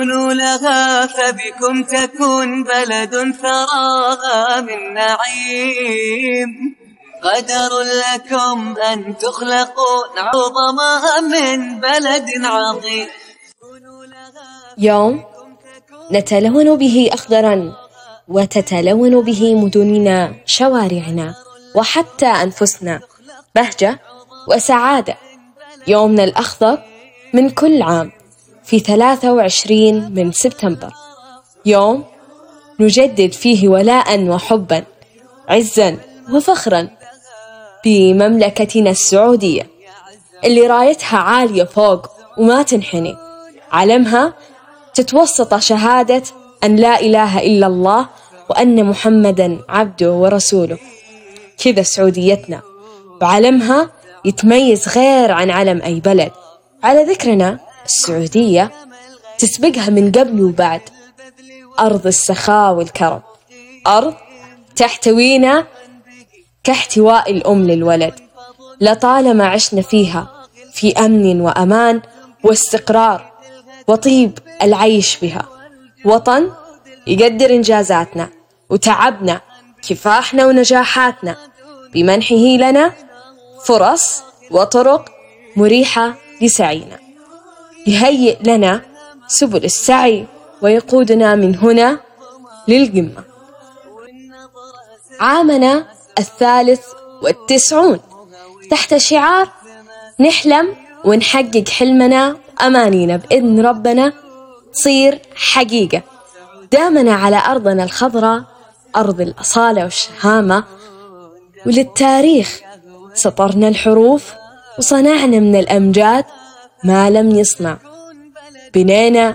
كونوا لها فبكم تكون بلد ثراها من نعيم. قدر لكم أن تخلقوا عظما من بلد عظيم. يوم نتلون به أخضرا وتتلون به مدننا شوارعنا وحتى أنفسنا بهجة وسعادة. يومنا الأخضر من كل عام. في 23 من سبتمبر. يوم نجدد فيه ولاء وحبا عزا وفخرا بمملكتنا السعودية اللي رايتها عالية فوق وما تنحني. علمها تتوسط شهادة أن لا إله إلا الله وأن محمدا عبده ورسوله. كذا سعوديتنا. وعلمها يتميز غير عن علم أي بلد. على ذكرنا السعودية تسبقها من قبل وبعد. أرض السخاء والكرم. أرض تحتوينا كاحتواء الأم للولد. لطالما عشنا فيها في أمن وأمان واستقرار وطيب العيش بها. وطن يقدر إنجازاتنا وتعبنا كفاحنا ونجاحاتنا. بمنحه لنا فرص وطرق مريحة لسعينا. يهيئ لنا سبل السعي ويقودنا من هنا للقمة. عامنا الثالث والتسعون. تحت شعار نحلم ونحقق حلمنا وأمانينا بإذن ربنا تصير حقيقة. دامنا على أرضنا الخضراء أرض الأصالة والشهامة وللتاريخ سطرنا الحروف وصنعنا من الأمجاد ما لم يصنع. بنينا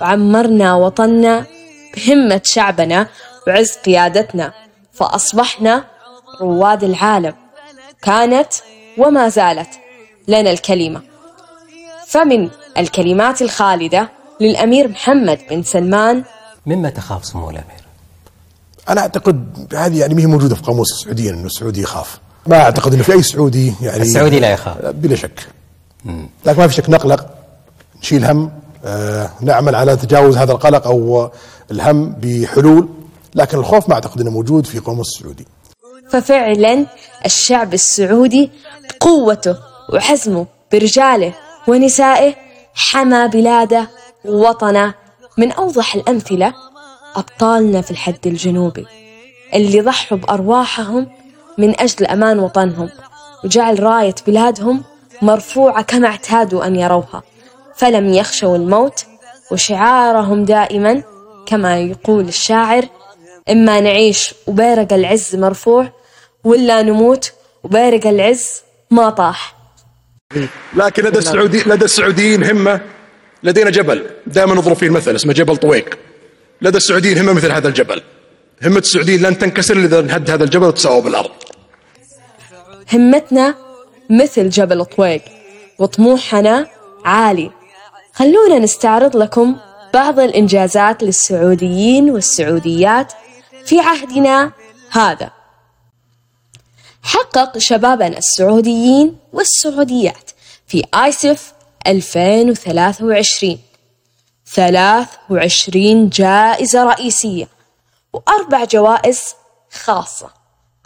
وعمرنا وطننا بهمة شعبنا وعز قيادتنا فأصبحنا رواد العالم. كانت وما زالت لنا الكلمة. فمن الكلمات الخالدة للأمير محمد بن سلمان مما تخاف سمو الأمير؟ أنا أعتقد هذه يعني ما هي موجودة في قاموس السعودية إنه السعودي يخاف ما أعتقد إنه في أي سعودي يعني السعودي لا يخاف. بلا شك. لكن ما في شك نقلق نشيل هم آه نعمل على تجاوز هذا القلق أو الهم بحلول لكن الخوف ما أعتقد إنه موجود في قاموس السعودي. ففعلا الشعب السعودي بقوته وحزمه برجاله ونسائه حمى بلاده ووطنه من أوضح الأمثلة أبطالنا في الحد الجنوبي اللي ضحوا بأرواحهم من أجل أمان وطنهم وجعل راية بلادهم مرفوعة كما اعتادوا أن يروها فلم يخشوا الموت وشعارهم دائما كما يقول الشاعر إما نعيش وبيرق العز مرفوع ولا نموت وبيرق العز ما طاح. لكن لدى السعودي لدى السعوديين همة لدينا جبل دائما نضرب فيه المثل اسمه جبل طويق. لدى السعوديين همة مثل هذا الجبل. همة السعوديين لن تنكسر إذا نهد هذا الجبل وتساوى بالأرض. همتنا مثل جبل طويق وطموحنا عالي. خلونا نستعرض لكم بعض الإنجازات للسعوديين والسعوديات في عهدنا هذا. حقق شبابنا السعوديين والسعوديات في آيسف 2023 23 جائزة رئيسية وأربع جوائز خاصة.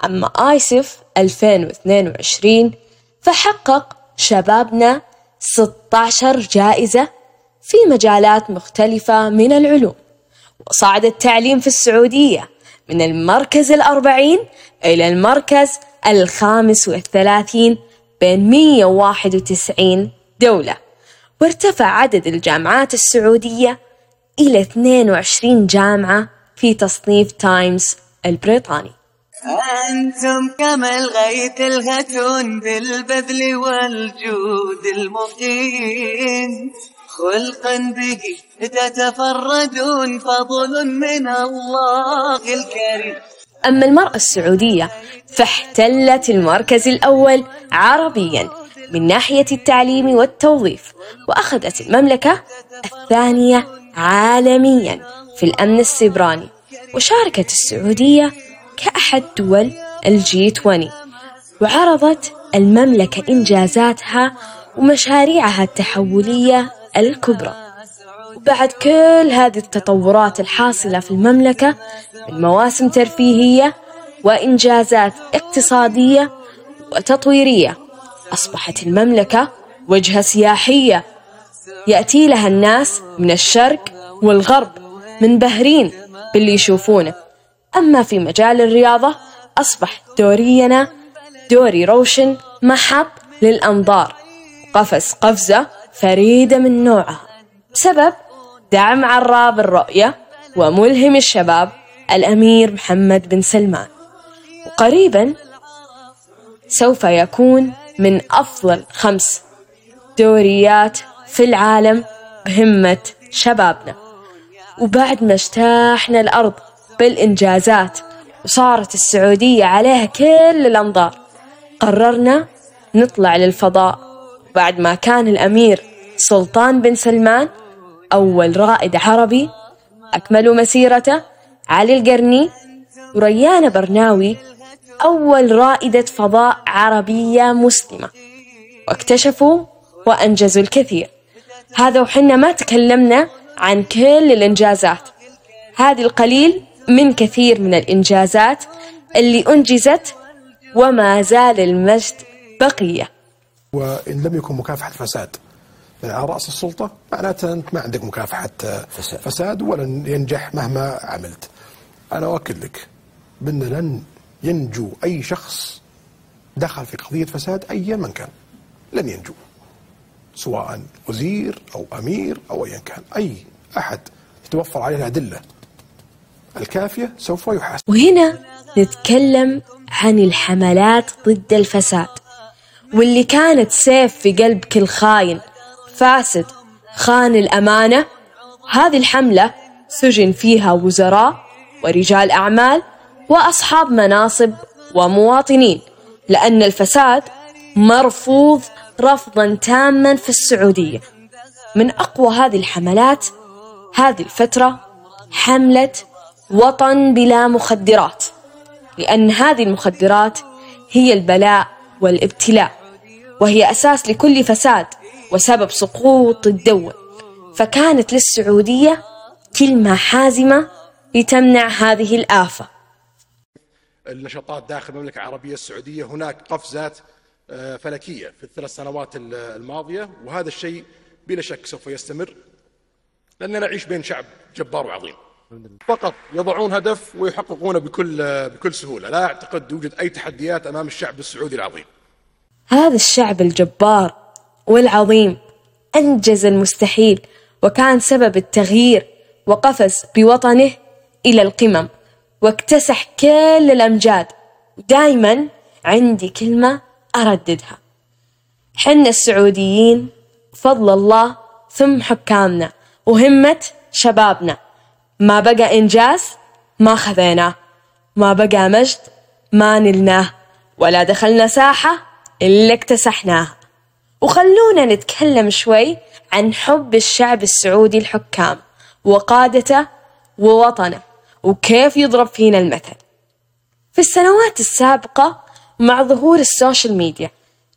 أما آيسف 2022 فحقق شبابنا 16 جائزة في مجالات مختلفة من العلوم. وصعد التعليم في السعودية من المركز الأربعين إلى المركز الخامس والثلاثين بين 191 دولة. وارتفع عدد الجامعات السعودية إلى 22 جامعة في تصنيف تايمز البريطاني. أنتم كما الغيث الهتون بالبذل والجود المقيم. خلقا به تتفردون فضل من الله الكريم. أما المرأة السعودية فاحتلت المركز الأول عربيا من ناحية التعليم والتوظيف وأخذت المملكة الثانية عالميا في الأمن السيبراني. وشاركت السعودية كأحد دول الجي 20 وعرضت المملكة إنجازاتها ومشاريعها التحولية الكبرى. بعد كل هذه التطورات الحاصلة في المملكة من مواسم ترفيهية وإنجازات اقتصادية وتطويرية أصبحت المملكة وجهة سياحية. يأتي لها الناس من الشرق والغرب منبهرين باللي يشوفونه. أما في مجال الرياضة أصبح دورينا دوري روشن محط للأنظار. قفز قفزة فريدة من نوعها. بسبب دعم عراب الرؤية وملهم الشباب الأمير محمد بن سلمان. وقريبا سوف يكون من أفضل خمس دوريات في العالم بهمة شبابنا. وبعد ما اجتاحنا الأرض بالإنجازات. وصارت السعودية عليها كل الأنظار. قررنا نطلع للفضاء. بعد ما كان الأمير سلطان بن سلمان أول رائد عربي أكملوا مسيرته علي القرني وريانة برناوي أول رائدة فضاء عربية مسلمة. واكتشفوا وأنجزوا الكثير. هذا وحنا ما تكلمنا عن كل الإنجازات. هذه القليل من كثير من الإنجازات اللي أنجزت وما زال المجد بقية. وإن لم يكن مكافحة فساد. من على رأس السلطة معناته أنت ما عندك مكافحة فساد, فساد ولن ينجح مهما عملت. أنا أؤكد لك بأن لن ينجو أي شخص دخل في قضية فساد أيا من كان. لن ينجو. سواء وزير أو أمير أو أيا كان. أي أحد يتوفر عليه الأدلة. الكافية سوف يحاسب. وهنا نتكلم عن الحملات ضد الفساد واللي كانت سيف في قلب كل خاين فاسد خان الأمانة. هذه الحملة سجن فيها وزراء ورجال أعمال وأصحاب مناصب ومواطنين لأن الفساد مرفوض رفضا تاما في السعودية. من أقوى هذه الحملات هذه الفترة حملة وطن بلا مخدرات لأن هذه المخدرات هي البلاء والابتلاء وهي أساس لكل فساد وسبب سقوط الدول. فكانت للسعودية كلمة حازمة لتمنع هذه الآفة. النشاطات داخل المملكة العربية السعودية هناك قفزات آه، فلكية في الثلاث سنوات الماضية وهذا الشيء بلا شك سوف يستمر لأننا نعيش بين شعب جبار وعظيم. فقط يضعون هدف ويحققونه بكل بكل سهولة. لا أعتقد يوجد أي تحديات أمام الشعب السعودي العظيم. هذا الشعب الجبار والعظيم أنجز المستحيل وكان سبب التغيير وقفز بوطنه إلى القمم واكتسح كل الأمجاد. ودايما عندي كلمة أرددها. حنا السعوديين فضل الله ثم حكامنا وهمة شبابنا. ما بقى إنجاز؟ ما خذيناه ما بقى مجد؟ ما نلناه ولا دخلنا ساحة إلا اكتسحناها وخلونا نتكلم شوي عن حب الشعب السعودي الحكام وقادته ووطنه وكيف يضرب فينا المثل. في السنوات السابقة مع ظهور السوشيال ميديا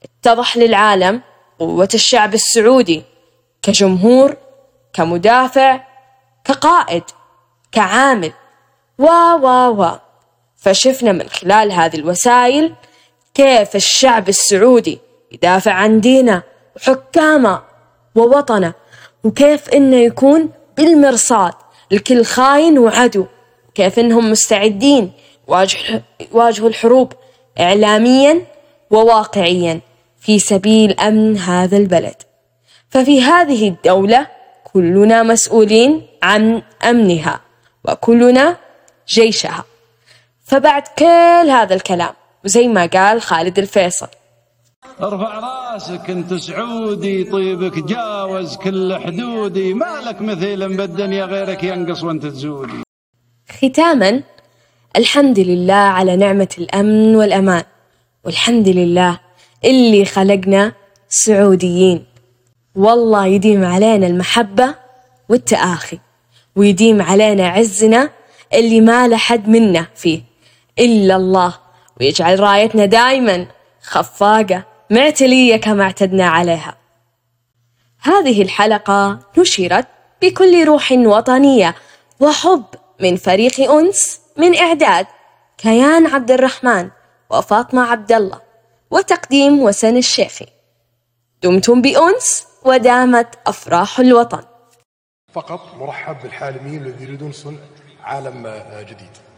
اتضح للعالم قوة الشعب السعودي كجمهور كمدافع كقائد. كعامل. و و و فشفنا من خلال هذه الوسائل كيف الشعب السعودي يدافع عن دينه وحكامه ووطنه وكيف إنه يكون بالمرصاد لكل خاين وعدو كيف إنهم مستعدين يواجهوا الحروب اعلاميا وواقعيا في سبيل أمن هذا البلد. ففي هذه الدولة كلنا مسؤولين عن أمنها. وكلنا جيشها. فبعد كل هذا الكلام وزي ما قال خالد الفيصل. ارفع راسك انت سعودي طيبك جاوز كل حدودي. ما لك مثيل بالدنيا غيرك ينقص وانت تزودي. ختاما الحمد لله على نعمة الأمن والأمان والحمد لله اللي خلقنا سعوديين. والله يديم علينا المحبة والتآخي. ويديم علينا عزنا اللي ما لحد منا فيه. إلا الله. ويجعل رايتنا دايما خفاقة معتلية كما اعتدنا عليها. هذه الحلقة نشرت بكل روح وطنية وحب من فريق أنس من إعداد كيان عبد الرحمن وفاطمة عبد الله وتقديم وسن الشيخي. دمتم بأنس ودامت أفراح الوطن. فقط مرحب بالحالمين الذين يريدون صنع عالم جديد.